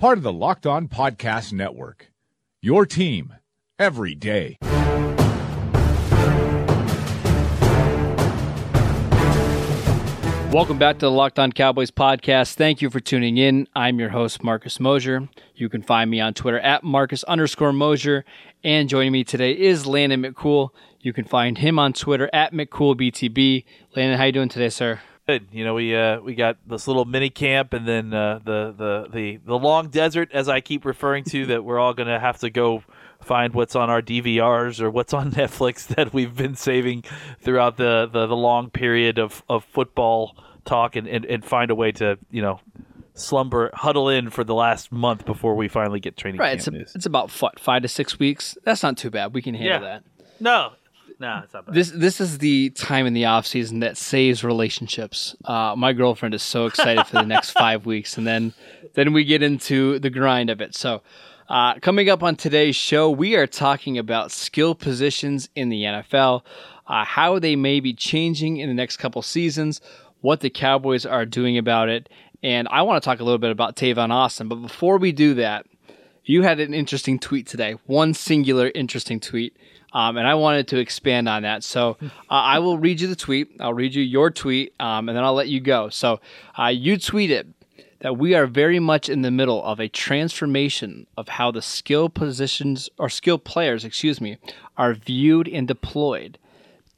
part of the Locked On Podcast Network. Your team every day. Welcome back to the Locked On Cowboys podcast. Thank you for tuning in. I'm your host, Marcus Mosher. You can find me on Twitter at Marcus underscore Mosher. And joining me today is Landon McCool. You can find him on Twitter at McCoolBTB. Landon, how you doing today, sir? Good. You know, we uh, we got this little mini camp, and then uh, the, the the the long desert, as I keep referring to, that we're all gonna have to go find what's on our DVRs or what's on Netflix that we've been saving throughout the, the, the long period of, of football talk and, and, and find a way to, you know, slumber, huddle in for the last month before we finally get training right, it's, a, it's about five to six weeks. That's not too bad. We can handle yeah. that. No, no, it's not bad. This this is the time in the off season that saves relationships. Uh, my girlfriend is so excited for the next five weeks, and then then we get into the grind of it. So uh, coming up on today's show, we are talking about skill positions in the NFL, uh, how they may be changing in the next couple seasons, what the Cowboys are doing about it, and I want to talk a little bit about Tavon Austin. But before we do that, you had an interesting tweet today, one singular interesting tweet. Um, and I wanted to expand on that. So uh, I will read you the tweet. I'll read you your tweet, um, and then I'll let you go. So uh, you tweeted that we are very much in the middle of a transformation of how the skill positions or skill players, excuse me, are viewed and deployed.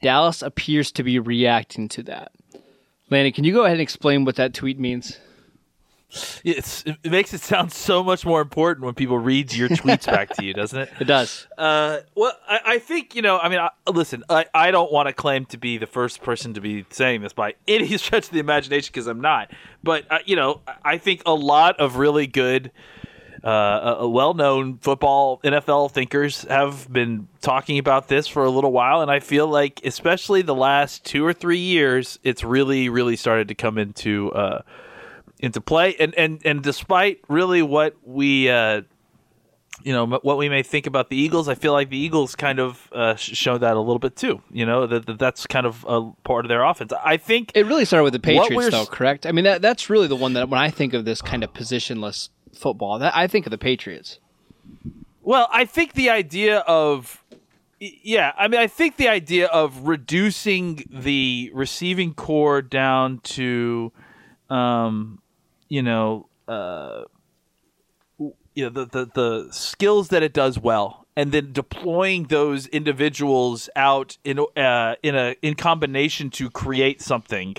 Dallas appears to be reacting to that. Landon, can you go ahead and explain what that tweet means? It's, it makes it sound so much more important when people read your tweets back to you, doesn't it? It does. Uh, well, I, I, think you know. I mean, I, listen, I, I don't want to claim to be the first person to be saying this by any stretch of the imagination because I'm not. But uh, you know, I think a lot of really good. Uh, well-known football NFL thinkers have been talking about this for a little while, and I feel like, especially the last two or three years, it's really, really started to come into uh, into play. And and and despite really what we uh, you know what we may think about the Eagles, I feel like the Eagles kind of uh, show that a little bit too. You know that, that, that's kind of a part of their offense. I think it really started with the Patriots, though. Correct? I mean that that's really the one that when I think of this kind of positionless football, that I think of the Patriots. Well, I think the idea of yeah, I mean, I think the idea of reducing the receiving corps down to, um, you know, uh, you know the, the the skills that it does well, and then deploying those individuals out in uh, in a in combination to create something.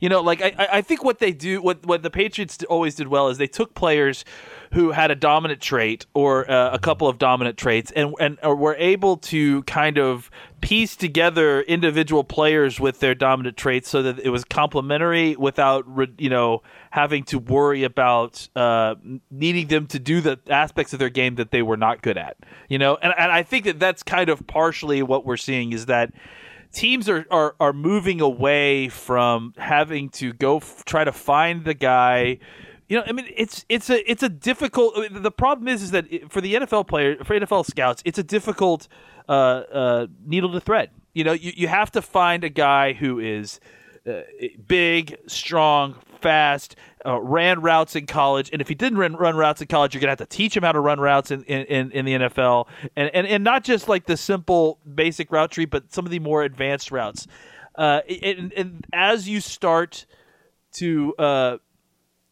You know, like I, I think what they do, what what the Patriots always did well is they took players who had a dominant trait or uh, a couple of dominant traits and and were able to kind of piece together individual players with their dominant traits so that it was complementary without you know having to worry about uh, needing them to do the aspects of their game that they were not good at you know and, and I think that that's kind of partially what we're seeing is that teams are, are, are moving away from having to go f- try to find the guy you know, I mean, it's it's a it's a difficult. The problem is, is that for the NFL player, for NFL scouts, it's a difficult uh, uh, needle to thread. You know, you, you have to find a guy who is uh, big, strong, fast, uh, ran routes in college, and if he didn't run, run routes in college, you're gonna have to teach him how to run routes in, in, in the NFL, and, and and not just like the simple basic route tree, but some of the more advanced routes. Uh, and, and as you start to uh,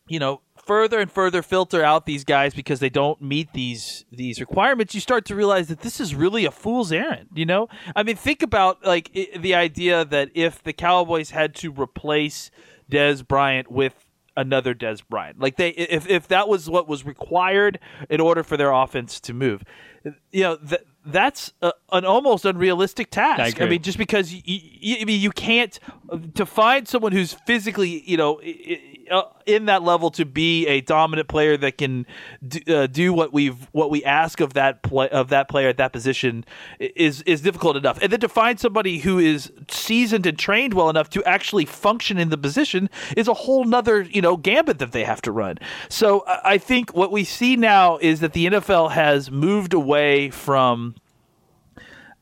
you know further and further filter out these guys because they don't meet these these requirements, you start to realize that this is really a fool's errand. You know, I mean, think about like the idea that if the Cowboys had to replace Dez Bryant with another Dez Bryant, like they if if that was what was required in order for their offense to move, you know that that's a, an almost unrealistic task. I, I mean, just because you, you, I mean, you can't uh, to find someone who's physically, you know, uh, in that level to be a dominant player that can do, uh, do what we've what we ask of that play of that player at that position is is difficult enough. And then to find somebody who is seasoned and trained well enough to actually function in the position is a whole nother you know gambit that they have to run. So I think what we see now is that the NFL has moved away from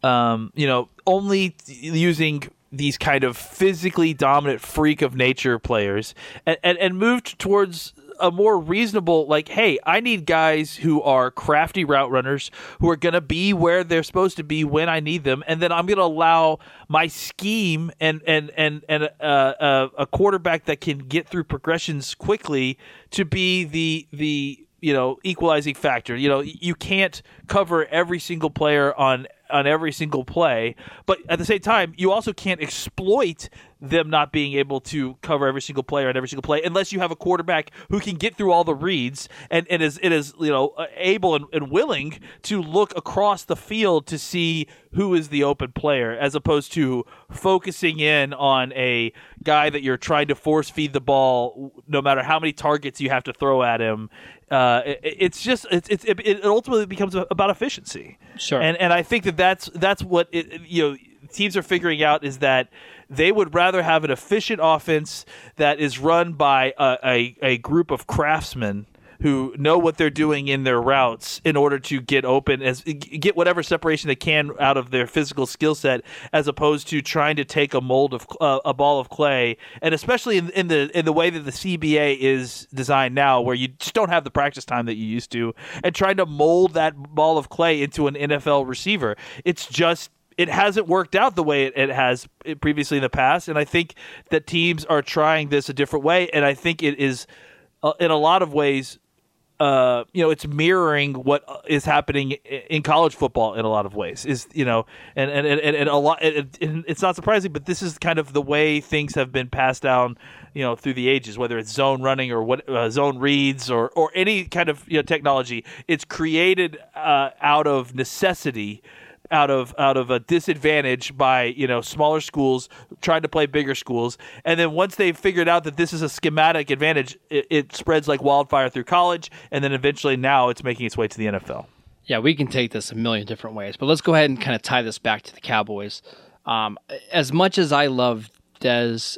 um, you know only using these kind of physically dominant freak of nature players and, and, and moved towards a more reasonable like hey i need guys who are crafty route runners who are going to be where they're supposed to be when i need them. And then i'm going to allow my scheme and and and and uh, uh, a quarterback that can get through progressions quickly to be the the you know equalizing factor. You know you can't cover every single player on on every single play, but at the same time, you also can't exploit them not being able to cover every single player and every single play unless you have a quarterback who can get through all the reads and, and is it is you know uh, able and, and willing to look across the field to see who is the open player as opposed to focusing in on a guy that you're trying to force feed the ball no matter how many targets you have to throw at him uh, it, it's just it's, it's it, it ultimately becomes about efficiency. Sure. And and I think that that's that's what it, you know teams are figuring out is that they would rather have an efficient offense that is run by a, a, a group of craftsmen who know what they're doing in their routes in order to get open as get whatever separation they can out of their physical skill set as opposed to trying to take a mold of uh, a ball of clay. And especially in, in, the in the way that the CBA is designed now where you just don't have the practice time that you used to and trying to mold that ball of clay into an NFL receiver. It's just it hasn't worked out the way it, it, has previously in the past. And I think that teams are trying this a different way. And I think it is, uh, in a lot of ways, uh, you know, it's mirroring what is happening in college football in a lot of ways. Is you know, and and and, and a lot. It, it, it's not surprising, but this is kind of the way things have been passed down, you know, through the ages. Whether it's zone running or what uh, zone reads or or any kind of you know technology, it's created uh, out of necessity out of out of a disadvantage by you know smaller schools trying to play bigger schools. And then once they've figured out that this is a schematic advantage it, it, spreads like wildfire through college and then eventually now it's making its way to the NFL yeah we can take this a million different ways but let's go ahead and kind of tie this back to the Cowboys. Um, as much as I love Dez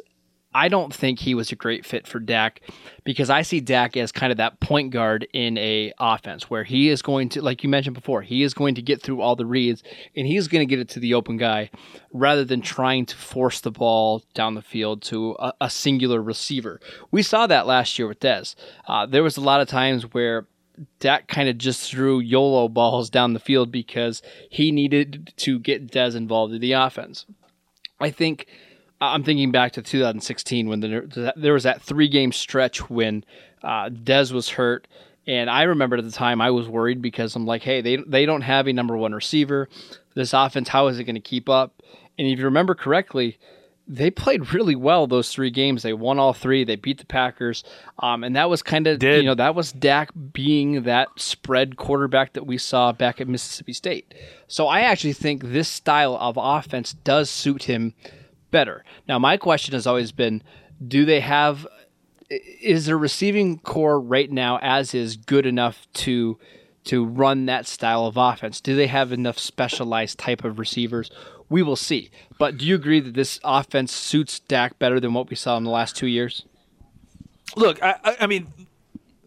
I don't think he was a great fit for Dak because I see Dak as kind of that point guard in a offense where he is going to, like you mentioned before, he is going to get through all the reads and he's going to get it to the open guy rather than trying to force the ball down the field to a, a singular receiver. We saw that last year with Dez. Uh, there was a lot of times where Dak kind of just threw YOLO balls down the field because he needed to get Dez involved in the offense. I think I'm thinking back to 2016 when the, there was that three game stretch when uh, Dez was hurt. And I remember at the time I was worried because I'm like, hey, they, they don't have a number one receiver. This offense, how is it going to keep up? And if you remember correctly, they played really well those three games. They won all three. They beat the Packers, um, and that was kind of you know that was Dak being that spread quarterback that we saw back at Mississippi State. So I actually think this style of offense does suit him better. Now, my question has always been do they have, is their receiving corps right now as is good enough to to run that style of offense? Do they have enough specialized type of receivers? We will see. But do you agree that this offense suits Dak better than what we saw in the last two years? Look, I, I mean,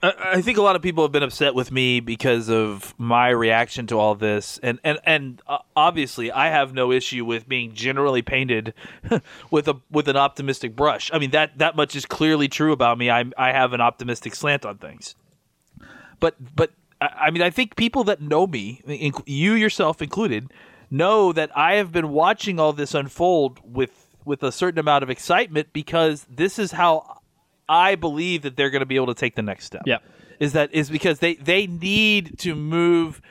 I think a lot of people have been upset with me because of my reaction to all this, and and and uh, obviously, I have no issue with being generally painted with a with an optimistic brush. I mean that that much is clearly true about me. I I have an optimistic slant on things, but but I mean I think people that know me, you yourself included, know that I have been watching all this unfold with with a certain amount of excitement because this is how I believe that they're going to be able to take the next step. Yeah, is that is because they they need to move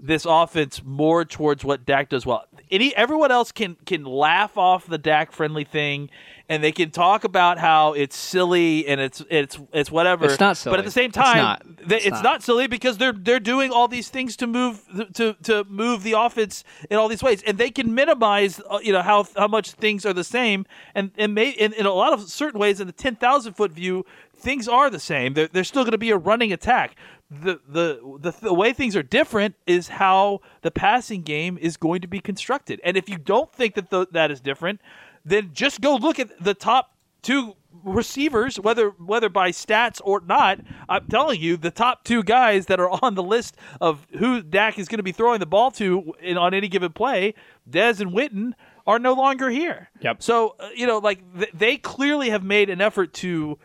this offense more towards what Dak does well. Any everyone else can can laugh off the Dak friendly thing and they can talk about how it's silly and it's it's it's whatever. It's not silly. But at the same time, it's, not. They, it's, it's not. not. silly because they're they're doing all these things to move to to move the offense in all these ways, and they can minimize uh, you know how how much things are the same, and and may in, in a lot of certain ways in the ten thousand foot view things are the same. There, there's still going to be a running attack. The, the the the way things are different is how the passing game is going to be constructed. And if you don't think that the, that is different, then just go look at the top two receivers, whether whether by stats or not. I'm telling you, the top two guys that are on the list of who Dak is going to be throwing the ball to in, on any given play, Dez and Witten, are no longer here. Yep. So uh, you know, like th- they clearly have made an effort to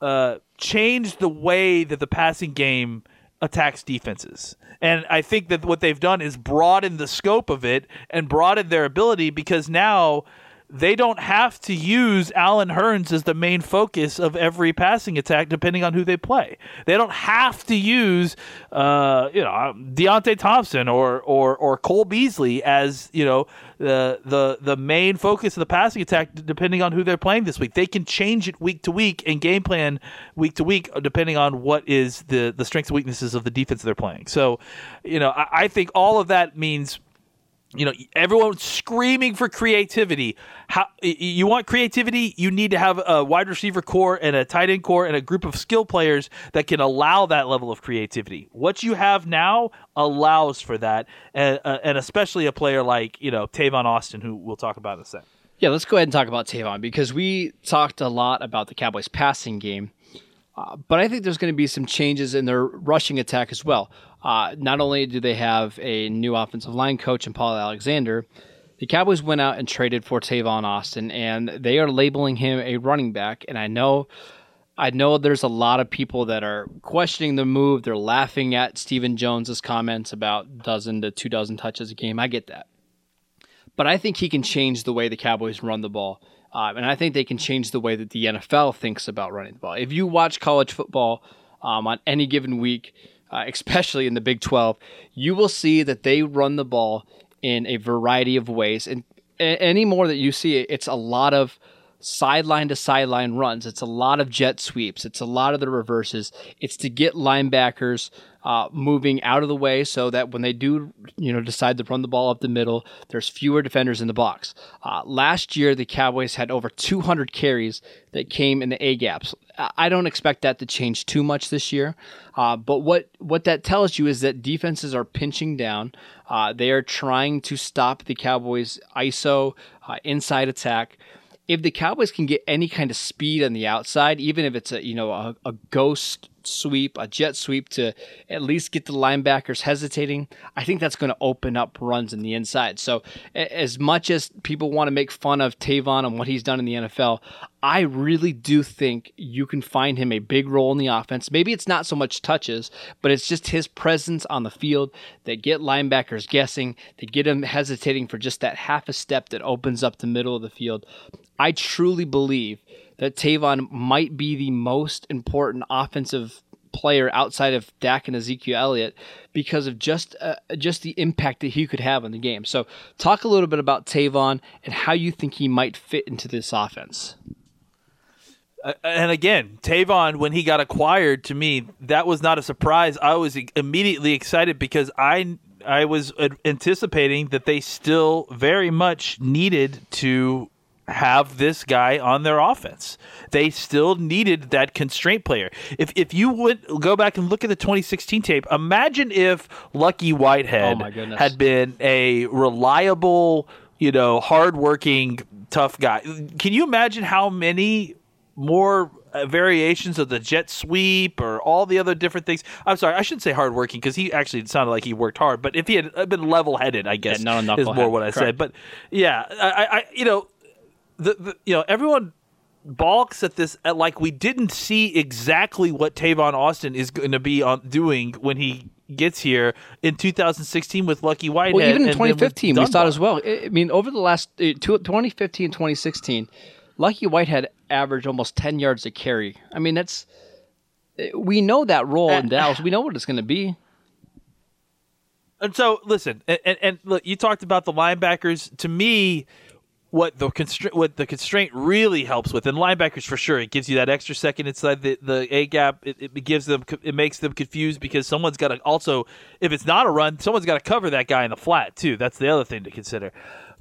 uh, change the way that the passing game attacks defenses. And I think that what they've done is broaden the scope of it and broaden their ability because now they don't have to use Allen Hurns as the main focus of every passing attack, depending on who they play. They don't have to use, uh, you know, Deonte Thompson or or or Cole Beasley as you know the the the main focus of the passing attack, depending on who they're playing this week. They can change it week to week and game plan week to week, depending on what is the the strengths and weaknesses of the defense they're playing. So, you know, I, I think all of that means you know everyone's screaming for creativity. How you want creativity? You need to have a wide receiver corps and a tight end corps and a group of skill players that can allow that level of creativity. What you have now allows for that and, uh, and especially a player like you know Tavon Austin who we'll talk about in a sec. Yeah let's go ahead and talk about Tavon because we talked a lot about the Cowboys passing game uh, but I think there's going to be some changes in their rushing attack as well. Uh, not only do they have a new offensive line coach in Paul Alexander, the Cowboys went out and traded for Tavon Austin, and they are labeling him a running back. And I know, I know, there's a lot of people that are questioning the move. They're laughing at Stephen Jones's comments about dozen to two dozen touches a game. I get that, but I think he can change the way the Cowboys run the ball. Uh, and I think they can change the way that the NFL thinks about running the ball. If you watch college football um, on any given week, uh, especially in the Big 12, you will see that they run the ball in a variety of ways. And any more that you see, it's a lot of sideline to sideline runs. It's a lot of jet sweeps. It's a lot of the reverses. It's to get linebackers uh, moving out of the way so that when they do, you know, decide to run the ball up the middle, there's fewer defenders in the box. Uh, last year, the Cowboys had over 200 carries that came in the A gaps. I don't expect that to change too much this year. Uh, but what what that tells you is that defenses are pinching down. Uh, they are trying to stop the Cowboys' ISO uh, inside attack if the Cowboys can get any kind of speed on the outside, even if it's a you know a, a, ghost sweep, a jet sweep to at least get the linebackers hesitating, I think that's going to open up runs in the inside. So as much as people want to make fun of Tavon and what he's done in the NFL, I really do think you can find him a big role in the offense. Maybe it's not so much touches, but it's just his presence on the field that get linebackers guessing, that get them hesitating for just that half a step that opens up the middle of the field. I truly believe that Tavon might be the most important offensive player outside of Dak and Ezekiel Elliott because of just uh, just the impact that he could have on the game. So, talk a little bit about Tavon and how you think he might fit into this offense. Uh, and again, Tavon, when he got acquired, to me, that was not a surprise. I was immediately excited because I I was anticipating that they still very much needed to have this guy on their offense. They still needed that constraint player. If if you would go back and look at the 2016 tape, imagine if Lucky Whitehead oh had been a reliable, you know, hardworking, tough guy. Can you imagine how many more uh, variations of the jet sweep or all the other different things. I'm sorry, I shouldn't say hardworking because he actually sounded like he worked hard. But if he had been level headed, I guess yeah, is more what I Correct. said. But yeah, I, I you know the, the you know everyone balks at this at like we didn't see exactly what Tavon Austin is going to be on doing when he gets here in 2016 with Lucky Whitehead. Well, even in and then with 2015, we saw it as well. I mean, over the last uh, 2015, 2016, Lucky Whitehead averaged almost 10 yards a carry. I mean, that's uh, we know that role in Dallas. We know what it's going to be. And so, listen, and, and, and look, you talked about the linebackers. To me, what the constraint, what the constraint really helps with, and linebackers for sure, it gives you that extra second inside the, the A gap. It, it gives them, it makes them confused because someone's got to also, if it's not a run, someone's got to cover that guy in the flat too. That's the other thing to consider.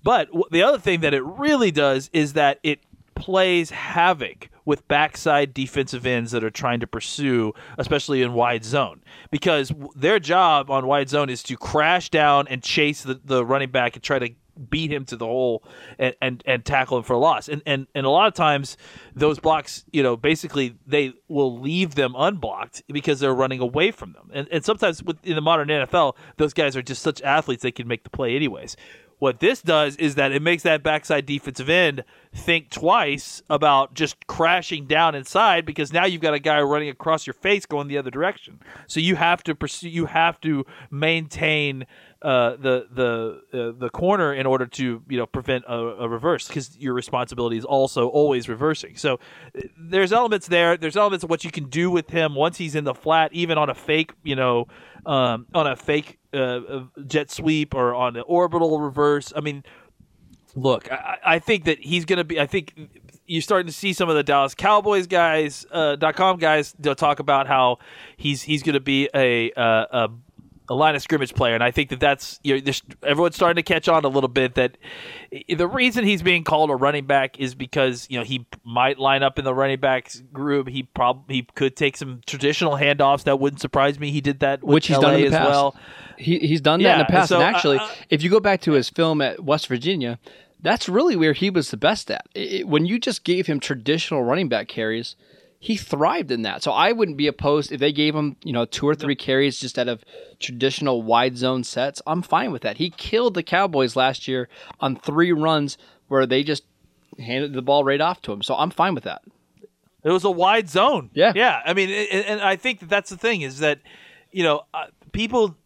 But the other thing that it really does is that it plays havoc with backside defensive ends that are trying to pursue, especially in wide zone, because their job on wide zone is to crash down and chase the, the running back and try to beat him to the hole and, and, and tackle him for a loss. And, and and a lot of times those blocks, you know, basically they will leave them unblocked because they're running away from them. And and sometimes with in the modern NFL, those guys are just such athletes they can make the play anyways. What this does is that it makes that backside defensive end think twice about just crashing down inside because now you've got a guy running across your face going the other direction. So you have to pursue, you have to maintain uh, the the uh, the corner in order to you know prevent a, a reverse because your responsibility is also always reversing. So uh, there's elements there. There's elements of what you can do with him once he's in the flat, even on a fake you know um, on a fake uh, jet sweep or on an orbital reverse. I mean, look, I, I think that he's going to be. I think you're starting to see some of the Dallas Cowboys guys, uh, .com guys, they'll talk about how he's he's going to be a, uh, a a line of scrimmage player, and I think that that's you know, everyone's starting to catch on a little bit. That the reason he's being called a running back is because you know he might line up in the running backs group. He probably he could take some traditional handoffs. That wouldn't surprise me. He did that, which he's LA done in the as past. well. He he's done that Yeah, in the past. so, and actually, uh, uh, if you go back to his film at West Virginia, that's really where he was the best at. It- when you just gave him traditional running back carries, he thrived in that. So I wouldn't be opposed if they gave him, you know, two or three carries just out of traditional wide zone sets. I'm fine with that. He killed the Cowboys last year on three runs where they just handed the ball right off to him. So I'm fine with that. It was a wide zone. Yeah. yeah. I mean, and, I think that that's the thing is that you know uh, people.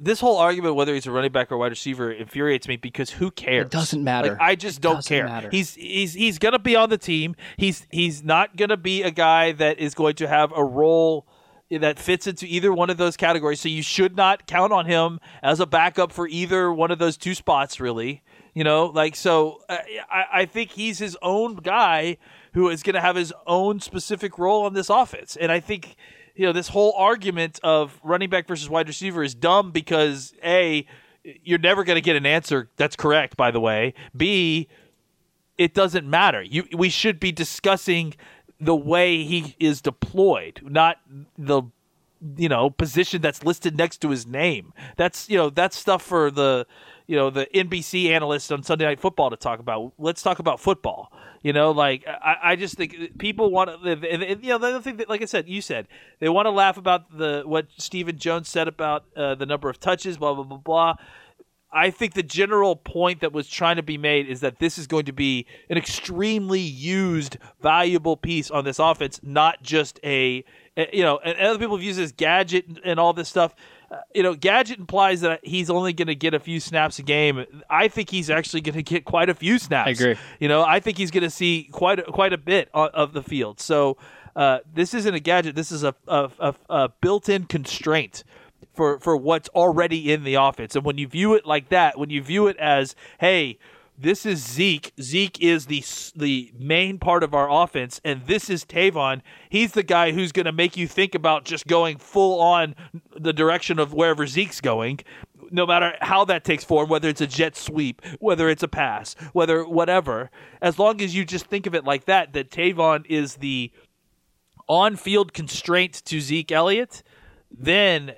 This whole argument whether he's a running back or wide receiver infuriates me because who cares? It doesn't matter. Like, I just It don't care. matter. He's he's he's gonna be on the team. He's he's not gonna be a guy that is going to have a role that fits into either one of those categories. So you should not count on him as a backup for either one of those two spots. Really, you know, like so. uh, I I think he's his own guy who is going to have his own specific role on this offense, and I think you know this whole argument of running back versus wide receiver is dumb because a you're never going to get an answer that's correct. By the way, b it doesn't matter. You we should be discussing the way he is deployed, not the you know position that's listed next to his name. That's you know that's stuff for the you know the NBC analysts on Sunday Night Football to talk about. Let's talk about football. You know, like I, I just think people want to. You know, the other thing that, like I said, you said they want to laugh about the what Stephen Jones said about uh, the number of touches, blah blah blah blah. I think the general point that was trying to be made is that this is going to be an extremely used, valuable piece on this offense, not just a, you know, and other people have used this gadget and all this stuff. Uh, you know, gadget implies that he's only going to get a few snaps a game. I think he's actually going to get quite a few snaps. I agree. You know, I think he's going to see quite a, quite a bit o- of the field. So uh, this isn't a gadget. This is a, a, a, a built-in constraint for for what's already in the offense. And when you view it like that, when you view it as, hey, this is Zeke. Zeke is the the main part of our offense, and this is Tavon. He's the guy who's going to make you think about just going full on the direction of wherever Zeke's going. No matter how that takes form, whether it's a jet sweep, whether it's a pass, whether whatever, as long as you just think of it like that, that Tavon is the on-field constraint to Zeke Elliott, then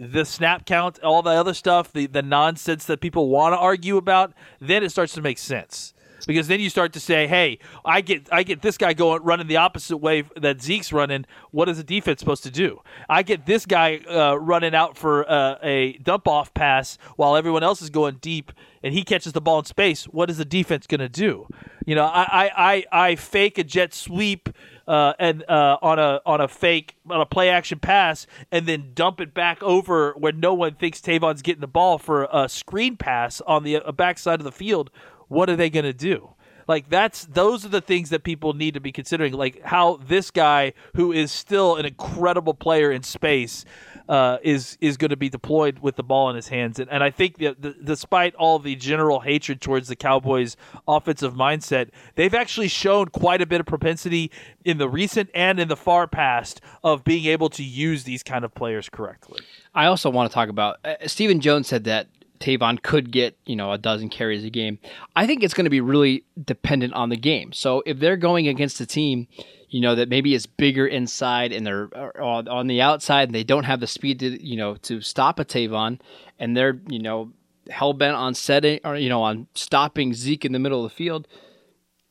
the snap count, all the other stuff, the, the nonsense that people want to argue about, then it starts to make sense. Because then you start to say, "Hey, I get I get this guy going running the opposite way that Zeke's running. What is the defense supposed to do? I get this guy uh, running out for uh, a dump off pass while everyone else is going deep, and he catches the ball in space. What is the defense going to do? You know, I I, I, I fake a jet sweep uh, and uh, on a on a fake on a play action pass, and then dump it back over where no one thinks Tavon's getting the ball for a screen pass on the uh, backside of the field. What are they going to do? Like that's those are the things that people need to be considering. Like how this guy, who is still an incredible player in space, uh, is is going to be deployed with the ball in his hands. And, and I think that the, despite all the general hatred towards the Cowboys' offensive mindset, they've actually shown quite a bit of propensity in the recent and in the far past of being able to use these kind of players correctly. I also want to talk about uh, Stephen Jones said that Tavon could get, you know, a dozen carries a game. I think it's going to be really dependent on the game. So if they're going against a team, you know, that maybe is bigger inside and they're uh, on the outside and they don't have the speed to, you know, to stop a Tavon and they're, you know, hell bent on setting or, you know, on stopping Zeke in the middle of the field,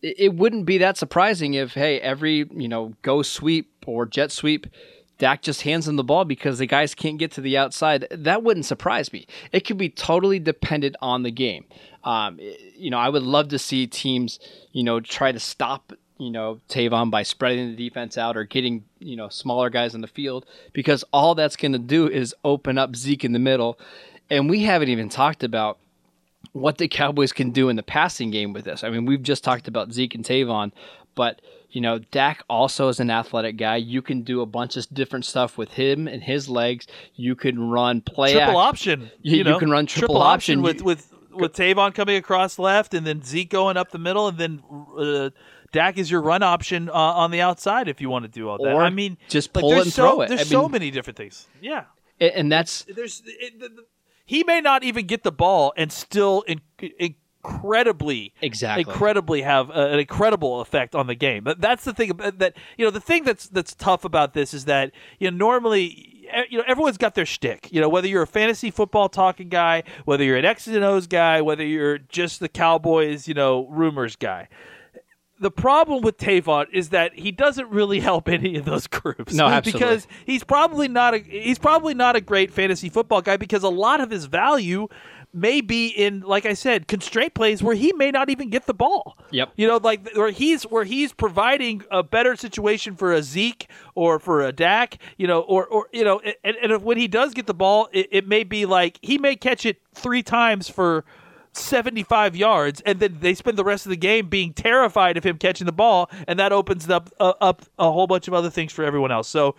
it, it wouldn't be that surprising if, hey, every, you know, go sweep or jet sweep, Dak just hands them the ball because the guys can't get to the outside. That wouldn't surprise me. It could be totally dependent on the game. Um, you know, I would love to see teams, you know, try to stop, you know, Tavon by spreading the defense out or getting, you know, smaller guys on the field because all that's going to do is open up Zeke in the middle. And we haven't even talked about what the Cowboys can do in the passing game with this. I mean, we've just talked about Zeke and Tavon, but you know, Dak also is an athletic guy. You can do a bunch of different stuff with him and his legs. You can run play triple act. option. You, You, know, you can run triple, option, option, with with with Tavon coming across left, and then Zeke going up the middle, and then uh, Dak is your run option uh, on the outside if you want to do all that. Or I mean, just like, pull it there's and so, throw it. There's I so mean- many different things. Yeah, and that's there's it, the, the- he may not even get the ball and still in, incredibly Exactly. incredibly have a- an incredible effect on the game. But that's the thing about- that you know the thing that's that's tough about this is that you know normally you know everyone's got their shtick. You know whether you're a fantasy football talking guy, whether you're an X's and O's guy, whether you're just the Cowboys you know rumors guy. The problem with Tavon is that he doesn't really help any of those groups. No, absolutely. because he's probably not a he's probably not a great fantasy football guy because a lot of his value may be in like I said constraint plays where he may not even get the ball. Yep. You know, like where he's where he's providing a better situation for a Zeke or for a Dak. You know, or or you know, and, and if, when he does get the ball, it, it may be like he may catch it three times for. 75 yards and then they spend the rest of the game being terrified of him catching the ball and that opens up uh, up a whole bunch of other things for everyone else so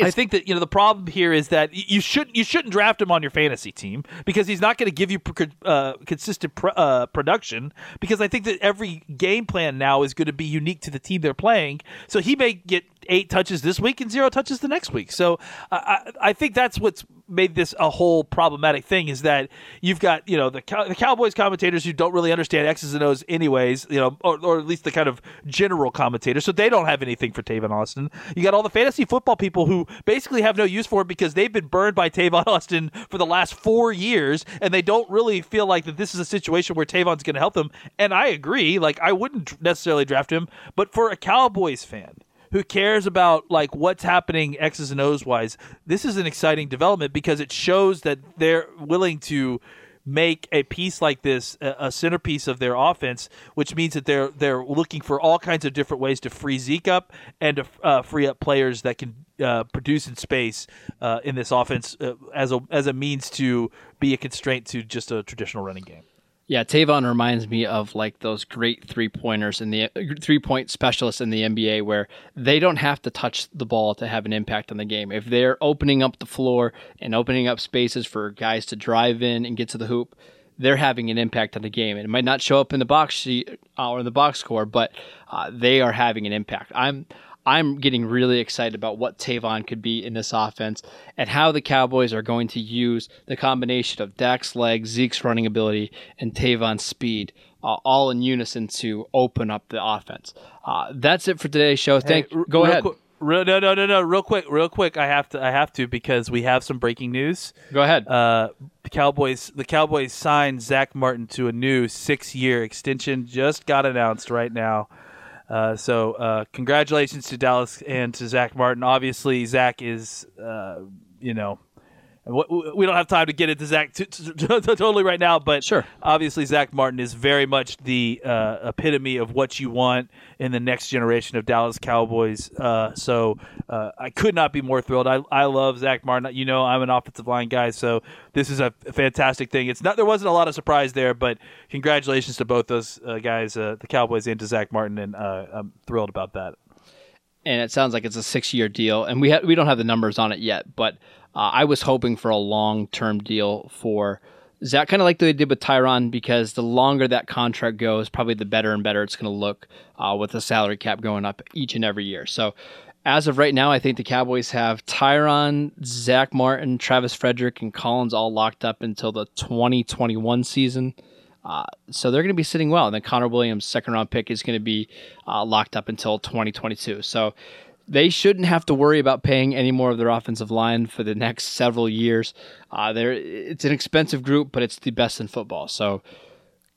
I think that you know the problem here is that you shouldn't you shouldn't draft him on your fantasy team because he's not going to give you uh, consistent pr- uh, production. Because I think that every game plan now is going to be unique to the team they're playing. So he may get eight touches this week and zero touches the next week. So I I, think that's what's made this a whole problematic thing is that you've got you know the, the Cowboys commentators who don't really understand X's and O's anyways. You know, or, or at least the kind of general commentators, so they don't have anything for Tavon Austin. You got all the fantasy football people who basically have no use for it because they've been burned by Tavon Austin for the last four years, and they don't really feel like that this is a situation where Tavon's going to help them. And I agree, like I wouldn't necessarily draft him, but for a Cowboys fan who cares about like what's happening X's and O's wise, this is an exciting development because it shows that they're willing to make a piece like this a, centerpiece of their offense, which means that they're they're looking for all kinds of different ways to free Zeke up and to uh, free up players that can uh, produce in space uh, in this offense uh, as a as a means to be a constraint to just a traditional running game. Yeah, Tavon reminds me of like those great three pointers in the three point specialists in the NBA where they don't have to touch the ball to have an impact on the game. If they're opening up the floor and opening up spaces for guys to drive in and get to the hoop, they're having an impact on the game. It might not show up in the box sheet uh, or in the box score, but uh, they are having an impact. I'm I'm getting really excited about what Tavon could be in this offense and how the Cowboys are going to use the combination of Dak's legs, Zeke's running ability, and Tavon's speed, uh, all in unison to open up the offense. Uh, that's it for today's show. Thank. Hey, r- go ahead. qui- real- no, no, no, no. Real quick, real quick. I have to. I have to because we have some breaking news. Go ahead. Uh, the Cowboys. The Cowboys signed Zach Martin to a new six-year extension. Just got announced right now. Uh, so uh, congratulations to Dallas and to Zach Martin. Obviously, Zach is, uh, you know, we don't have time to get into Zach t- t- t- totally right now, but Sure. obviously Zach Martin is very much the uh, epitome of what you want in the next generation of Dallas Cowboys. Uh, so uh, I could not be more thrilled. I, I love Zach Martin. You know, I'm an offensive line guy, so this is a fantastic thing. It's not there wasn't a lot of surprise there, but congratulations to both those uh, guys, uh, the Cowboys, and to Zach Martin, and uh, I'm thrilled about that. and it sounds like it's a six-year deal, and we ha- we don't have the numbers on it yet, but uh, I was hoping for a long-term deal for Zach, kind of like they did with Tyron, because the longer that contract goes, probably the better and better it's going to look uh, with the salary cap going up each and every year. So as of right now, I think the Cowboys have Tyron, Zach Martin, Travis Frederick, and Collins all locked up until the 2021 season. Uh, so they're going to be sitting well. And then Connor Williams, second round pick, is going to be uh, locked up until 2022. So they shouldn't have to worry about paying any more of their offensive line for the next several years. Uh, it's an expensive group, but it's the best in football. So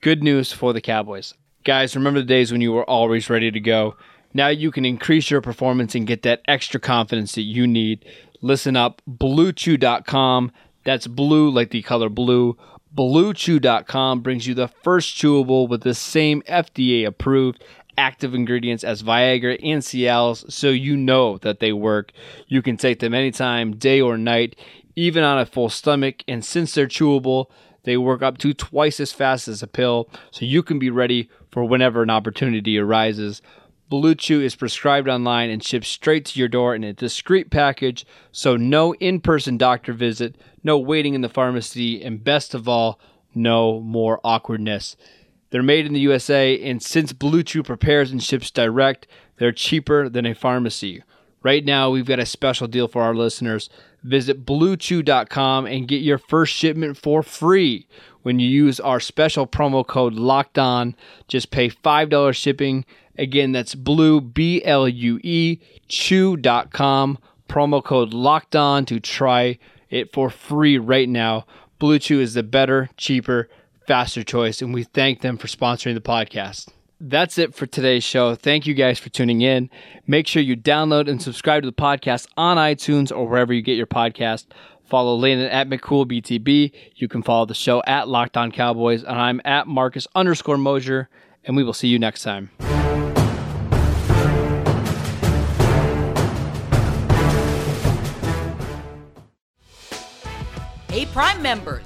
good news for the Cowboys. Guys, remember the days when you were always ready to go. Now you can increase your performance and get that extra confidence that you need. Listen up, bluechew.com. That's blue like the color blue. BlueChew.com brings you the first chewable with the same FDA approved active ingredients as Viagra and Cialis, so you know that they work. You can take them anytime, day or night, even on a full stomach. And since they're chewable, they work up to twice as fast as a pill, so you can be ready for whenever an opportunity arises. Blue Chew is prescribed online and shipped straight to your door in a discreet package, so no in person doctor visit, no waiting in the pharmacy, and best of all, no more awkwardness. They're made in the USA, and since Blue Chew prepares and ships direct, they're cheaper than a pharmacy. Right now, we've got a special deal for our listeners. Visit bluechew.com and get your first shipment for free when you use our special promo code locked on. Just pay $5 shipping. Again, that's blue, B L U E, chew.com. Promo code locked on to try it for free right now. Blue Chew is the better, cheaper, faster choice, and we thank them for sponsoring the podcast. That's it for today's show. Thank you guys for tuning in. Make sure you download and subscribe to the podcast on iTunes or wherever you get your podcast. Follow Landon at McCoolBTB. You can follow the show at Locked On Cowboys, and I'm at Marcus underscore Mosher, and we will see you next time. Hey, Prime members,